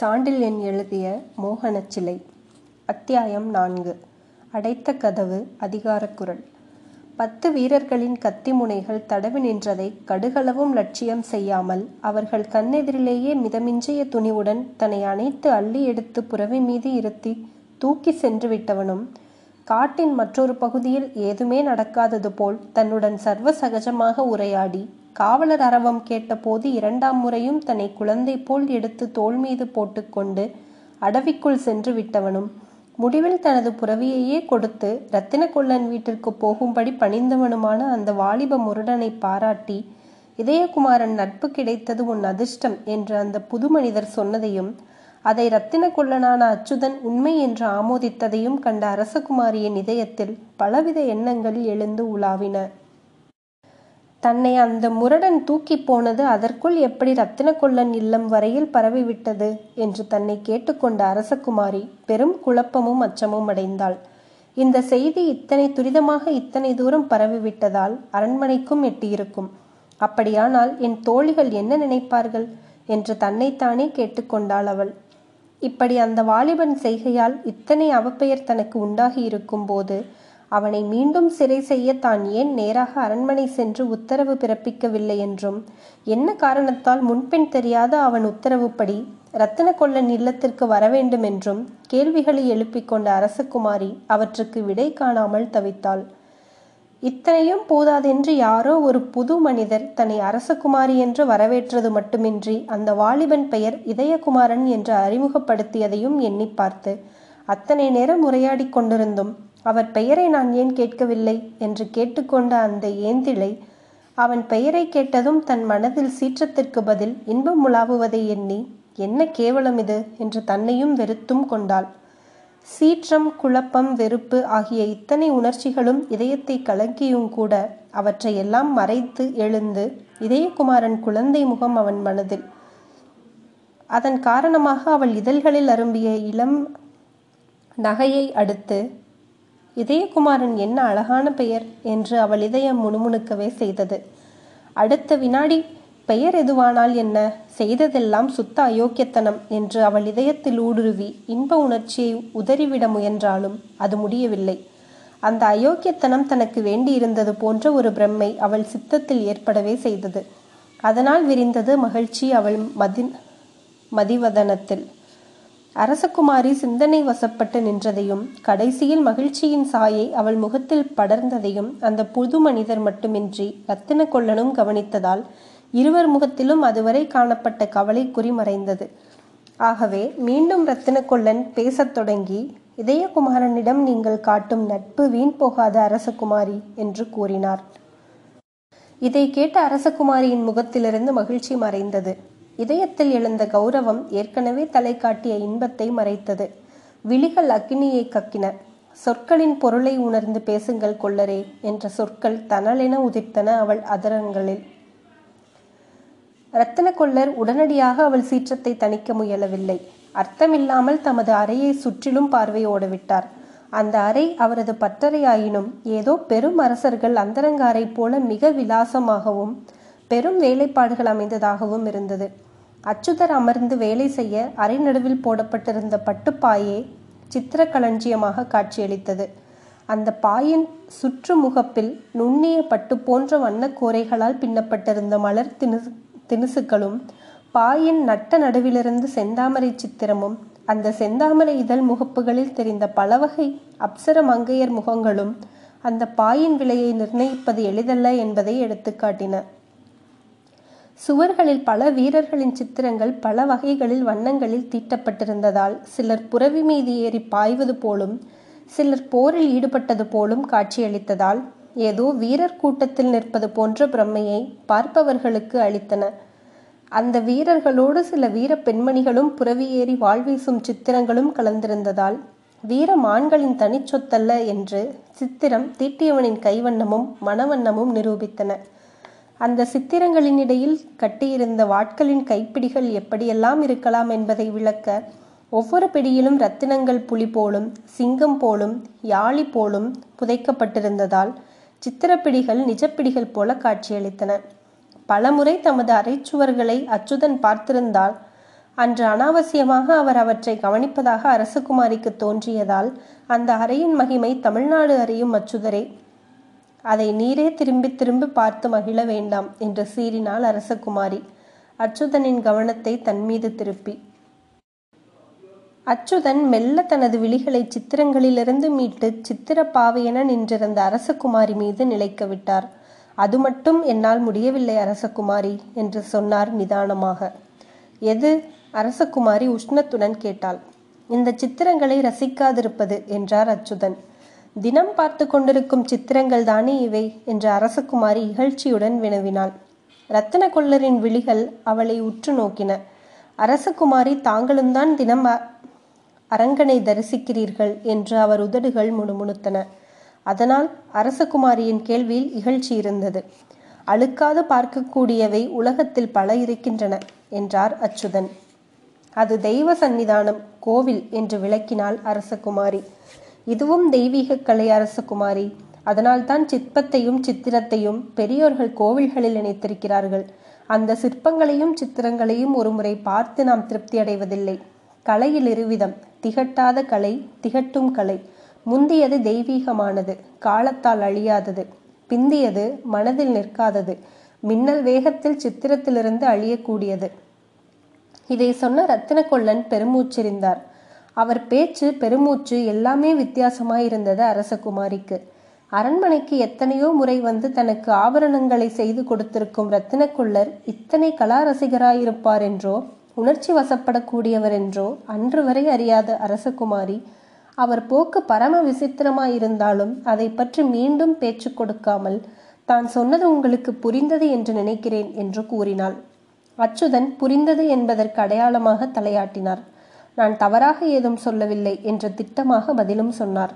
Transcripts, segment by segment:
சாண்டில்யன் எழுதிய மோகனச்சிலை அத்தியாயம் நான்கு. அடைத்த கதவு அதிகாரக்குரல் பத்து வீரர்களின் கத்தி முனைகள் தடவி நின்றதை கடுகளவும் லட்சியம் செய்யாமல் அவர்கள் கண்ணெதிரிலேயே மிதமிஞ்சிய துணிவுடன் தன்னை அணைத்து அள்ளி எடுத்து புரவி மீது இருத்தி தூக்கி சென்று விட்டவனும் காட்டின் மற்றொரு பகுதியில் ஏதுமே நடக்காதது போல் தன்னுடன் சர்வ சகஜமாக உரையாடி காவலர் அரவம் கேட்டபோது இரண்டாம் முறையும் தன்னை குழந்தை போல் எடுத்து தோள் மீது போட்டுக்கொண்டு அடவிக்குள் சென்று விட்டவனும் முடிவில் தனது புறவியையே கொடுத்து ரத்தின கொல்லன் வீட்டிற்கு போகும்படி பணிந்தவனுமான அந்த வாலிப முருடனை பாராட்டி இதயகுமாரன் நட்பு கிடைத்தது உன் அதிர்ஷ்டம் என்று அந்த புது மனிதர் சொன்னதையும் அதை ரத்தின கொல்லனான அச்சுதன் உண்மை என்று ஆமோதித்ததையும் கண்ட அரசகுமாரியின் இதயத்தில் பலவித எண்ணங்கள் எழுந்து உலாவின. தன்னை அந்த முரடன் தூக்கி போனது அதற்குள் எப்படி ரத்தின கொல்லன் இல்லம் வரையில் பரவிவிட்டது என்று தன்னை கேட்டுக்கொண்ட அரசகுமாரி பெரும் குழப்பமும் அச்சமும் அடைந்தாள். இந்த செய்தி இத்தனை துரிதமாக இத்தனை தூரம் பரவிவிட்டதால் அரண்மனைக்கும் எட்டியிருக்கும். அப்படியானால் என் தோழிகள் என்ன நினைப்பார்கள் என்று தன்னைத்தானே கேட்டுக்கொண்டாள் அவள். இப்படி அந்த வாலிபன் செய்கையால் இத்தனை அவப்பெயர் தனக்கு உண்டாகி இருக்கும் போது அவனை மீண்டும் சிறை செய்ய தான் ஏன் நேராக அரண்மனை சென்று உத்தரவு பிறப்பிக்கவில்லை என்றும்? என்ன காரணத்தால் முன்பின் தெரியாத அவன் உத்தரவுப்படி ரத்தனக்கொள்ளன் கொல்லன் இல்லத்திற்கு வரவேண்டும் என்றும் கேள்விகளை எழுப்பிக் கொண்ட அரசகுமாரி அவற்றுக்கு விடை காணாமல் தவித்தாள். இத்தனையும் போதாதென்று யாரோ ஒரு புது மனிதர் தன்னை அரசகுமாரி என்று வரவேற்றது மட்டுமின்றி அந்த வாலிபன் பெயர் இதயகுமாரன் என்று அறிமுகப்படுத்தியதையும் எண்ணி பார்த்து அத்தனை நேரம் உரையாடி கொண்டிருந்தும் அவர் பெயரை நான் ஏன் கேட்கவில்லை? என்று கேட்டுக்கொண்ட அந்த ஏந்திழை அவன் பெயரை கேட்டதும் தன் மனதில் சீற்றத்திற்கு பதில் இன்பம் உலாவுவதை எண்ணி என்ன கேவலம் இது? என்று தன்னையும் வெறுத்தும் கொண்டாள். சீற்றம் குழப்பம் வெறுப்பு ஆகிய இத்தனை உணர்ச்சிகளும் இதயத்தை கலக்கியும் கூட அவற்றை எல்லாம் மறைத்து எழுந்து இதயகுமாரன் குழந்தை முகம் அவன் மனதில். அதன் காரணமாக அவள் இதழ்களில் அரும்பிய இளம் நகையை அடுத்து இதயகுமாரன் என்ன அழகான பெயர் என்று அவள் இதயம் முணுமுணுக்கவே செய்தது. அடுத்த வினாடி பெயர் எதுவானால் என்ன? செய்ததெல்லாம் சுத்த அயோக்கியத்தனம் என்று அவள் இதயத்தில் ஊடுருவி இன்ப உணர்ச்சியை உதறிவிட முயன்றாலும் அது முடியவில்லை. அந்த அயோக்கியத்தனம் தனக்கு வேண்டியிருந்தது போன்ற ஒரு பிரம்மை அவள் சித்தத்தில் ஏற்படவே செய்தது. அதனால் விரிந்தது மகிழ்ச்சி அவள் மதி மதிவதனத்தில். அரசகுமாரி சிந்தனை வசப்பட்டு நின்றதையும் கடைசியில் மகிழ்ச்சியின் சாயை அவள் முகத்தில் படர்ந்ததையும் அந்த புது மனிதர் மட்டுமின்றி ரத்தின கொல்லனும் கவனித்ததால் இருவர் முகத்திலும் அதுவரை காணப்பட்ட கவலை குறிமறைந்தது. ஆகவே மீண்டும் ரத்தின கொல்லன் பேசத் தொடங்கி இதயகுமாரனிடம் நீங்கள் காட்டும் நட்பு வீண் போகாத அரசகுமாரி என்று கூறினார். இதை கேட்ட அரசகுமாரியின் முகத்திலிருந்து மகிழ்ச்சி மறைந்தது. இதயத்தில் எழுந்த கௌரவம் ஏற்கனவே தலை காட்டிய இன்பத்தை மறைத்தது. விழிகள் அக்னியை கக்கின. சொற்களின் பொருளை உணர்ந்து பேசுங்கள் கொள்ளரே என்ற சொற்கள் தனலென உதிர்த்தன அவள் அதரங்களில். ரத்தன உடனடியாக அவள் சீற்றத்தை தணிக்க முயலவில்லை. அர்த்தமில்லாமல் தமது அறையை சுற்றிலும் பார்வையோட ஓடவிட்டார். அந்த அறை அவரது பட்டறையாயினும் ஏதோ பெரும் அரசர்கள் அந்தரங்க அறை போல மிக விலாசமாகவும் பெரும் வேலைப்பாடுகள் அமைந்ததாகவும் இருந்தது. அச்சுதர் அமர்ந்து வேலை செய்ய அரை நடுவில் போடப்பட்டிருந்த பட்டுப்பாயே சித்திர களஞ்சியமாக காட்சியளித்தது. அந்த பாயின் சுற்று முகப்பில் நுண்ணிய பட்டு போன்ற வண்ணக்கூரைகளால் பின்னப்பட்டிருந்த மலர் திணு திணுசுகளும் பாயின் நட்ட நடுவிலிருந்து செந்தாமரை சித்திரமும் அந்த செந்தாமரை இதழ் முகப்புகளில் தெரிந்த பலவகை அப்சர மங்கையர் முகங்களும் அந்த பாயின் விலையை நிர்ணயிப்பது எளிதல்ல என்பதை எடுத்துக்காட்டின. சுவர்களில் பல வீரர்களின் சித்திரங்கள் பல வகைகளில் வண்ணங்களில் தீட்டப்பட்டிருந்ததால் சிலர் புறவி மீது ஏறி பாய்வது போலும் சிலர் போரில் ஈடுபட்டது போலும் காட்சியளித்ததால் ஏதோ வீரர் கூட்டத்தில் நிற்பது போன்ற பிரம்மையை பார்ப்பவர்களுக்கு அளித்தன. அந்த வீரர்களோடு சில வீர பெண்மணிகளும் புறவி ஏறி வாழ்வீசும் சித்திரங்களும் கலந்திருந்ததால் வீர மான்களின் தனிச்சொத்தல்ல என்று சித்திரம் தீட்டியவனின் கைவண்ணமும் மனவண்ணமும் நிரூபித்தன. அந்த சித்திரங்களின் இடையில் கட்டியிருந்த வாட்களின் கைப்பிடிகள் எப்படியெல்லாம் இருக்கலாம் என்பதை விளக்க ஒவ்வொரு பிடியிலும் ரத்தினங்கள் புலி போலும் சிங்கம் போலும் யாழி போலும் புதைக்கப்பட்டிருந்ததால் சித்திரப்பிடிகள் நிஜப்பிடிகள் போல காட்சியளித்தன. பலமுறை தமது அரைச்சுவர்களை அச்சுதன் பார்த்திருந்தால் அன்று அனாவசியமாக அவர் அவற்றை கவனிப்பதாக அரசகுமாரிக்கு தோன்றியதால் அந்த அறையின் மகிமை தமிழ்நாடு அறியும் அச்சுதரே. அதை நீரே திரும்பி திரும்பி பார்த்து மகிழ வேண்டாம் என்று சீறினாள் அரசகுமாரி. அச்சுதனின் கவனத்தை தன் மீது திருப்பி. அச்சுதன் மெல்ல தனது விழிகளை சித்திரங்களிலிருந்து மீட்டு சித்திர பாவையென நின்றிருந்த அரசகுமாரி மீது நிலைக்க விட்டார். அது மட்டும் என்னால் முடியவில்லை அரசகுமாரி என்று சொன்னார் நிதானமாக. எது? அரசகுமாரி உஷ்ணத்துடன் கேட்டாள். இந்த சித்திரங்களை ரசிக்காதிருப்பது என்றார் அச்சுதன். தினம் பார்த்து கொண்டிருக்கும் சித்திரங்கள் தானே இவை என்று அரசகுமாரி இகழ்ச்சியுடன் வினவினாள். ரத்தன கொள்ளரின் விழிகள் அவளை உற்று நோக்கின. அரசகுமாரி தாங்களும் தான் தினம் அரங்கனை தரிசிக்கிறீர்கள் என்று அவர் உதடுகள் முணுமுணுத்தன. அதனால் அரசகுமாரியின் கேள்வியில் இகழ்ச்சி இருந்தது. அழுக்காது பார்க்கக்கூடியவை உலகத்தில் பல இருக்கின்றன என்றார் அச்சுதன். அது தெய்வ சந்நிதானம் கோவில் என்று விளக்கினாள் அரசகுமாரி. இதுவும் தெய்வீக கலை அரசகுமாரி அதனால்தான் சிற்பத்தையும் சித்திரத்தையும் பெரியோர்கள் கோவில்களில் இணைத்திருக்கிறார்கள். அந்த சிற்பங்களையும் சித்திரங்களையும் ஒருமுறை பார்த்து நாம் திருப்தி அடைவதில்லை. கலையில் இருவிதம். திகட்டாத கலை திகட்டும் கலை. முந்தியது தெய்வீகமானது. காலத்தால் அழியாதது. பிந்தியது மனதில் நிற்காதது. மின்னல் வேகத்தில் சித்திரத்திலிருந்து அழியக்கூடியது. இதை சொன்ன ரத்தினக்கொள்ளன் பெருமூச்சிருந்தார் அவர் பேச்சு பெருமூச்சு எல்லாமே வித்தியாசமாயிருந்தது அரசகுமாரிக்கு. அரண்மனைக்கு எத்தனையோ முறை வந்து தனக்கு ஆபரணங்களை செய்து கொடுத்திருக்கும் ரத்தினக்குள்ளர் இத்தனை கலா ரசிகராயிருப்பார் என்றோ உணர்ச்சி வசப்படக்கூடியவர் என்றோ அன்று வரை அறியாத அரசகுமாரி அவர் போக்கு பரம விசித்திரமாயிருந்தாலும் அதை பற்றி மீண்டும் பேச்சு கொடுக்காமல் தான் சொன்னது உங்களுக்கு புரிந்தது என்று நினைக்கிறேன் என்று கூறினாள். அச்சுதன் புரிந்தது என்பதற்கு அடையாளமாக தலையாட்டினார். நான் தவறாக ஏதும் சொல்லவில்லை என்று திட்டமாக பதிலும் சொன்னார்.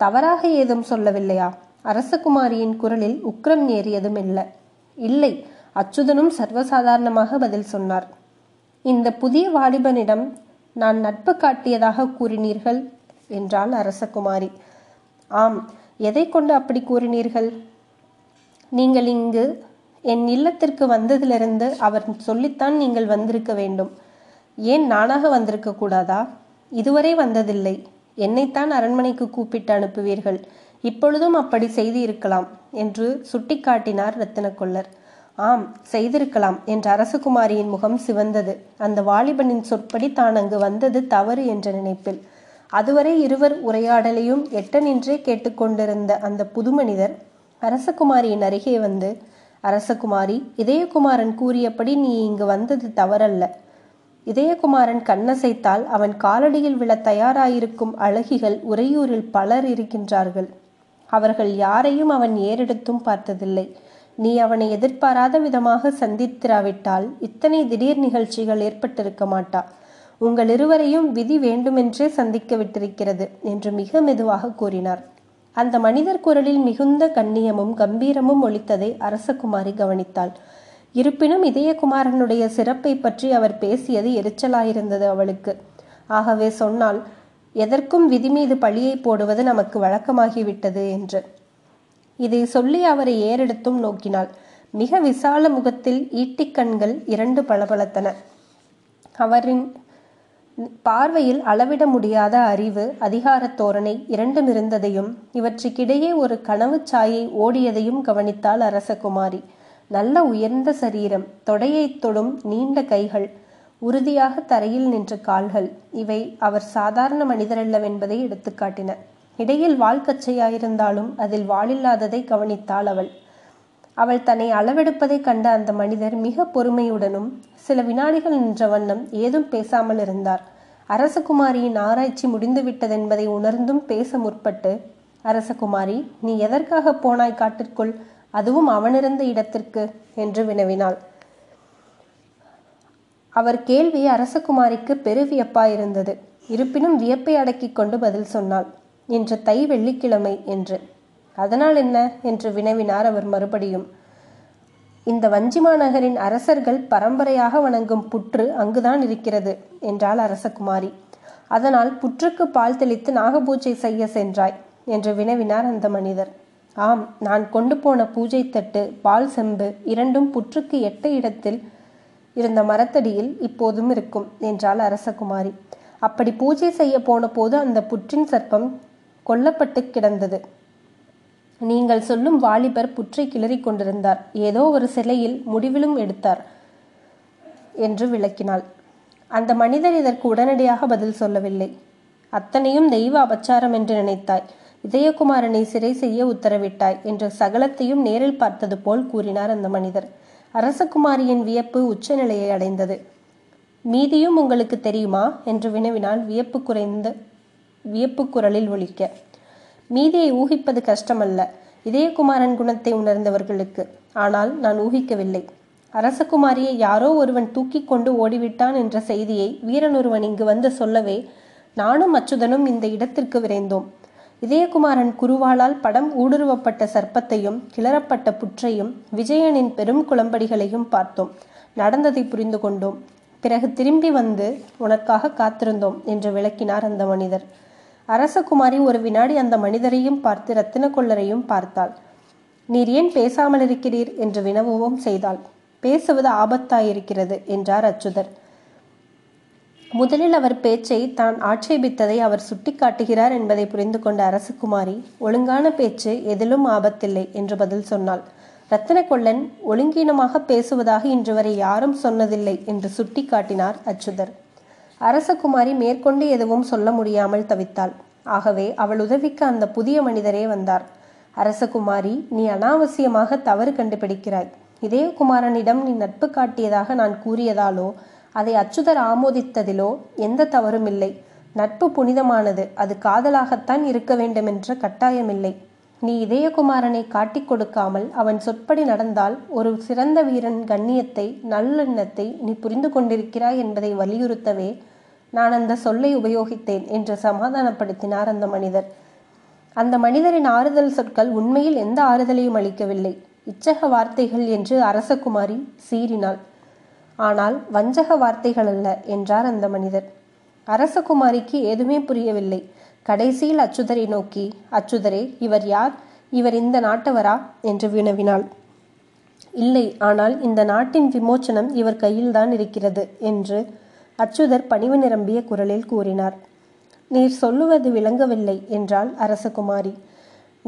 தவறாக ஏதும் சொல்லவில்லையா? அரசகுமாரியின் குரலில் உக்ரம் ஏறியதும் இல்லை. இல்லை அச்சுதனும் சர்வசாதாரணமாக பதில் சொன்னார். இந்த புதிய வாலிபனிடம் நான் நட்பு காட்டியதாக கூறினீர்கள் என்றாள் அரசகுமாரி. ஆம் எதை கொண்டு அப்படி கூறினீர்கள்? நீங்கள் இங்கு என் இல்லத்திற்கு வந்ததிலிருந்து அவர் சொல்லித்தான் நீங்கள் வந்திருக்க வேண்டும். ஏன் நானாக வந்திருக்க கூடாதா? இதுவரை வந்ததில்லை. என்னைத்தான் அரண்மனைக்கு கூப்பிட்டு அனுப்புவீர்கள். இப்பொழுதும் அப்படி செய்து இருக்கலாம் என்று சுட்டிக்காட்டினார் ரத்தினக்கொள்ளர் ஆம் செய்திருக்கலாம் என்ற அரசகுமாரியின் முகம் சிவந்தது. அந்த வாலிபனின் சொற்படி தான் அங்கு வந்தது தவறு என்ற நினைப்பில். அதுவரை இருவர் உரையாடலையும் எட்ட நின்றே கேட்டுக்கொண்டிருந்த அந்த புதுமனிதர் அரசகுமாரியின் அருகே வந்து அரசகுமாரி இதயகுமாரன் கூறியபடி நீ இங்கு வந்தது தவறல்ல. இதயகுமாரன் கண்ணசைத்தால் அவன் காலடியில் விழ தயாராயிருக்கும் அழகிகள் உறையூரில் பலர் இருக்கின்றார்கள். அவர்கள் யாரையும் அவன் ஏறெடுத்தும் பார்த்ததில்லை. நீ அவனை எதிர்பாராத விதமாக சந்தித்திராவிட்டால் இத்தனை திடீர் நிகழ்ச்சிகள் ஏற்பட்டிருக்க மாட்டா. உங்கள் இருவரையும் விதி வேண்டுமென்றே சந்திக்க விட்டிருக்கிறது என்று மிக மெதுவாக கூறினார். அந்த மனிதர் குரலில் மிகுந்த கண்ணியமும் கம்பீரமும் ஒழித்ததை அரசகுமாரி கவனித்தாள். இருப்பினும் இதயகுமாரனுடைய சிறப்பை பற்றி அவர் பேசியது எரிச்சலாயிருந்தது அவளுக்கு. ஆகவே சொன்னால் எதற்கும் விதி மீது பழியை போடுவது நமக்கு வழக்கமாகிவிட்டது என்று. இதை சொல்லி அவரை ஏறெடுத்தும் நோக்கினாள். மிக விசால முகத்தில் ஈட்டிக்கண்கள் இரண்டு பளபளத்தன. அவரின் பார்வையில் அளவிட முடியாத அறிவு அதிகாரத் தோரணை இரண்டும் இருந்ததையும் இவற்றுக்கிடையே ஒரு கனவு சாயை ஓடியதையும் கவனித்தாள் அரசகுமாரி. நல்ல உயர்ந்த சரீரம் தொடையைத் தொடும் நீண்ட கைகள் உறுதியாக தரையில் நின்ற கால்கள் இவை அவர் சாதாரண மனிதரல்லவென்பதை எடுத்துக்காட்டின. இடையில் வாழ்க்கச்சையாயிருந்தாலும் அதில் வாளில்லாததை கவனித்தாள் அவள். அவள் தன்னை அளவெடுப்பதைக் கண்ட அந்த மனிதர் மிக பொறுமையுடனும் சில வினாடிகள் நின்ற வண்ணம் ஏதும் பேசாமல் இருந்தார். அரசகுமாரியின் ஆராய்ச்சி முடிந்துவிட்டதென்பதை உணர்ந்தும் பேச முற்பட்டு அரசகுமாரி நீ எதற்காக போனாய் காட்டிற்குள்? அதுவும் அவனிருந்த இடத்திற்கு என்று வினவினாள். அவர் கேள்வி அரசகுமாரிக்கு பெரு வியப்பாயிருந்தது இருப்பினும் வியப்பை அடக்கிக் கொண்டு பதில் சொன்னாள். இன்று தை வெள்ளிக்கிழமை என்று. அதனால் என்ன? என்று வினவினார் அவர் மறுபடியும். இந்த வஞ்சிமா நகரின் அரசர்கள் பரம்பரையாக வணங்கும் புற்று அங்குதான் இருக்கிறது என்றாள் அரசகுமாரி. அதனால் புற்றுக்கு பால் தெளித்து நாகபூஜை செய்ய சென்றாய் என்று வினவினார் அந்த மனிதர். ஆம் நான் கொண்டு போன பூஜை தட்டு பால் செம்பு இரண்டும் புற்றுக்கு எட்ட இடத்தில் இருந்த மரத்தடியில் இப்போதும் இருக்கும் என்றாள் அரசகுமாரி. அப்படி பூஜை செய்ய போன போது அந்த புற்றின் சர்ப்பம் கொல்லப்பட்டு கிடந்தது. நீங்கள் சொல்லும் வாலிபர் புற்றை கிளறி கொண்டிருந்தார். ஏதோ ஒரு சிலையில் முடிவிலும் எடுத்தார் என்று விளக்கினாள். அந்த மனிதர் இதற்கு உடனடியாக பதில் சொல்லவில்லை. அத்தனையும் தெய்வ அபச்சாரம் என்று நினைத்தாய். இதயகுமாரனை சிறை செய்ய உத்தரவிட்டாய் என்று சகலத்தையும் நேரில் பார்த்தது போல் கூறினார் அந்த மனிதர். அரசகுமாரியின் வியப்பு உச்சநிலையை அடைந்தது. மீதியும் உங்களுக்கு தெரியுமா? என்று வினவினால் வியப்பு குறைந்த வியப்பு குரலில் ஒழிக்க மீதியை ஊகிப்பது கஷ்டமல்ல. இதயகுமாரன் குணத்தை உணர்ந்தவர்களுக்கு. ஆனால் நான் ஊகிக்கவில்லை. அரசகுமாரியை யாரோ ஒருவன் தூக்கி கொண்டு ஓடிவிட்டான் என்ற செய்தியை வீரன் ஒருவன் இங்கு வந்து சொல்லவே நானும் அச்சுதனும் இந்த இடத்திற்கு விரைந்தோம். இதயகுமாரன் குருவாளால் படம் ஊடுருவப்பட்ட சர்ப்பத்தையும் கிளறப்பட்ட புற்றையும் விஜயனின் பெரும் குளம்படிகளையும் பார்த்தோம். நடந்ததை புரிந்து கொண்டோம். பிறகு திரும்பி வந்து உனக்காக காத்திருந்தோம் என்று விளக்கினார் அந்த மனிதர். அரசகுமாரி ஒரு வினாடி அந்த மனிதரையும் பார்த்து ரத்தினக்கொள்ளரையும் பார்த்தாள். நீர் ஏன் பேசாமல் இருக்கிறீர் என்று வினவவும் செய்தாள். பேசுவது ஆபத்தாயிருக்கிறது என்றார் அச்சுதர். முதலில் அவர் பேச்சை தான் ஆட்சேபித்ததை அவர் சுட்டிக்காட்டுகிறார் என்பதை புரிந்து கொண்ட அரசகுமாரி ஒழுங்கான பேச்சு எதிலும் ஆபத்தில்லை என்று பதில் சொன்னாள். ரத்தின ஒழுங்கீனமாக பேசுவதாக இன்று வரை யாரும் சொன்னதில்லை என்று சுட்டிக்காட்டினார் அச்சுதர். அரசகுமாரி மேற்கொண்டு எதுவும் சொல்ல முடியாமல் தவித்தாள். ஆகவே அவள் உதவிக்கு அந்த புதிய மனிதரே வந்தார். அரசகுமாரி நீ அனாவசியமாக தவறு கண்டுபிடிக்கிறாய். இதயகுமாரனிடம் நீ நட்பு காட்டியதாக நான் கூறியதாலோ அதை அச்சுதர் ஆமோதித்ததிலோ எந்த தவறும் இல்லை நட்பு புனிதமானது. அது காதலாகத்தான் இருக்க வேண்டுமென்ற கட்டாயமில்லை. நீ இதயகுமாரனை காட்டிக் கொடுக்காமல் அவன் சொற்படி நடந்தால் ஒரு சிறந்த வீரன் கண்ணியத்தை நல்லெண்ணத்தை நீ புரிந்து கொண்டிருக்கிறாய் என்பதை வலியுறுத்தவே நான் அந்த சொல்லை உபயோகித்தேன் என்று சமாதானப்படுத்தினார் அந்த மனிதர். அந்த மனிதரின் ஆறுதல் சொற்கள் உண்மையில் எந்த ஆறுதலையும் அளிக்கவில்லை. இச்சக வார்த்தைகள் என்று அரசகுமாரி சீறினாள். ஆனால் வஞ்சக வார்த்தைகள் அல்ல என்றார் அந்த மனிதர். அரசகுமாரிக்கு எதுவுமே புரியவில்லை. கடைசியில் அச்சுதரை நோக்கி அச்சுதரே இவர் யார்? இவர் இந்த நாட்டவரா? என்று வினவினாள். இல்லை ஆனால் இந்த நாட்டின் விமோச்சனம் இவர் கையில்தான் இருக்கிறது என்று அச்சுதர் பணிவு நிரம்பிய குரலில் கூறினார். நீர் சொல்லுவது விளங்கவில்லை என்றாள் அரசகுமாரி.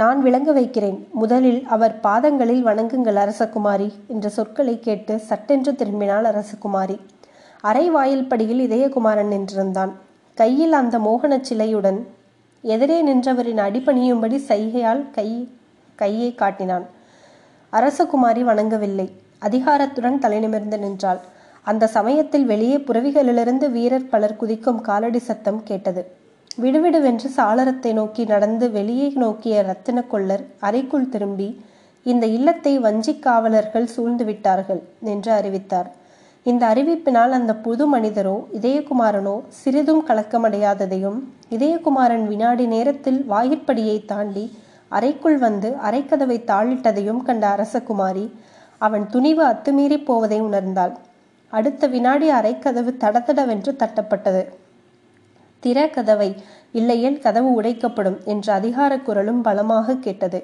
நான் விளங்க வைக்கிறேன். முதலில் அவர் பாதங்களில் வணங்குங்கள் அரசகுமாரி என்ற சொற்களை கேட்டு சட்டென்று திரும்பினாள் அரசகுமாரி. அரை வாயில் படியில் இதயகுமாரன் நின்றிருந்தான். கையில் அந்த மோகனச் சிலையுடன் எதிரே நின்றவரின் அடிபணியும்படி சைகையால் கை கையை காட்டினான். அரசகுமாரி வணங்கவில்லை. அதிகாரத்துடன் தலைநிமிர்ந்து நின்றாள். அந்த சமயத்தில் வெளியே புறவிகளிலிருந்து வீரர் பலர் குதிக்கும் காலடி சத்தம் கேட்டது. விடுவிடுவென்று சாளரத்தை நோக்கி நடந்து வெளியே நோக்கிய ரத்தின கொள்ளர் அறைக்குள் திரும்பி இந்த இல்லத்தை வஞ்சிக் காவலர்கள் சூழ்ந்து விட்டார்கள் என்று அறிவித்தார். இந்த அறிவிப்பினால் அந்த புது மனிதரோ இதயகுமாரனோ சிறிதும் கலக்கமடையாததையும் இதயகுமாரன் வினாடி நேரத்தில் வாயிற்படியை தாண்டி அறைக்குள் வந்து அரைக்கதவை தாளிட்டதையும் கண்ட அரசகுமாரி அவன் துணிவு அத்துமீறி போவதை உணர்ந்தாள். அடுத்த வினாடி அரைக்கதவு தடதடவென்று தட்டப்பட்டது. திற கதவை இல்லையேல் கதவு உடைக்கப்படும் என்ற அதிகார குரலும் பலமாக கேட்டது.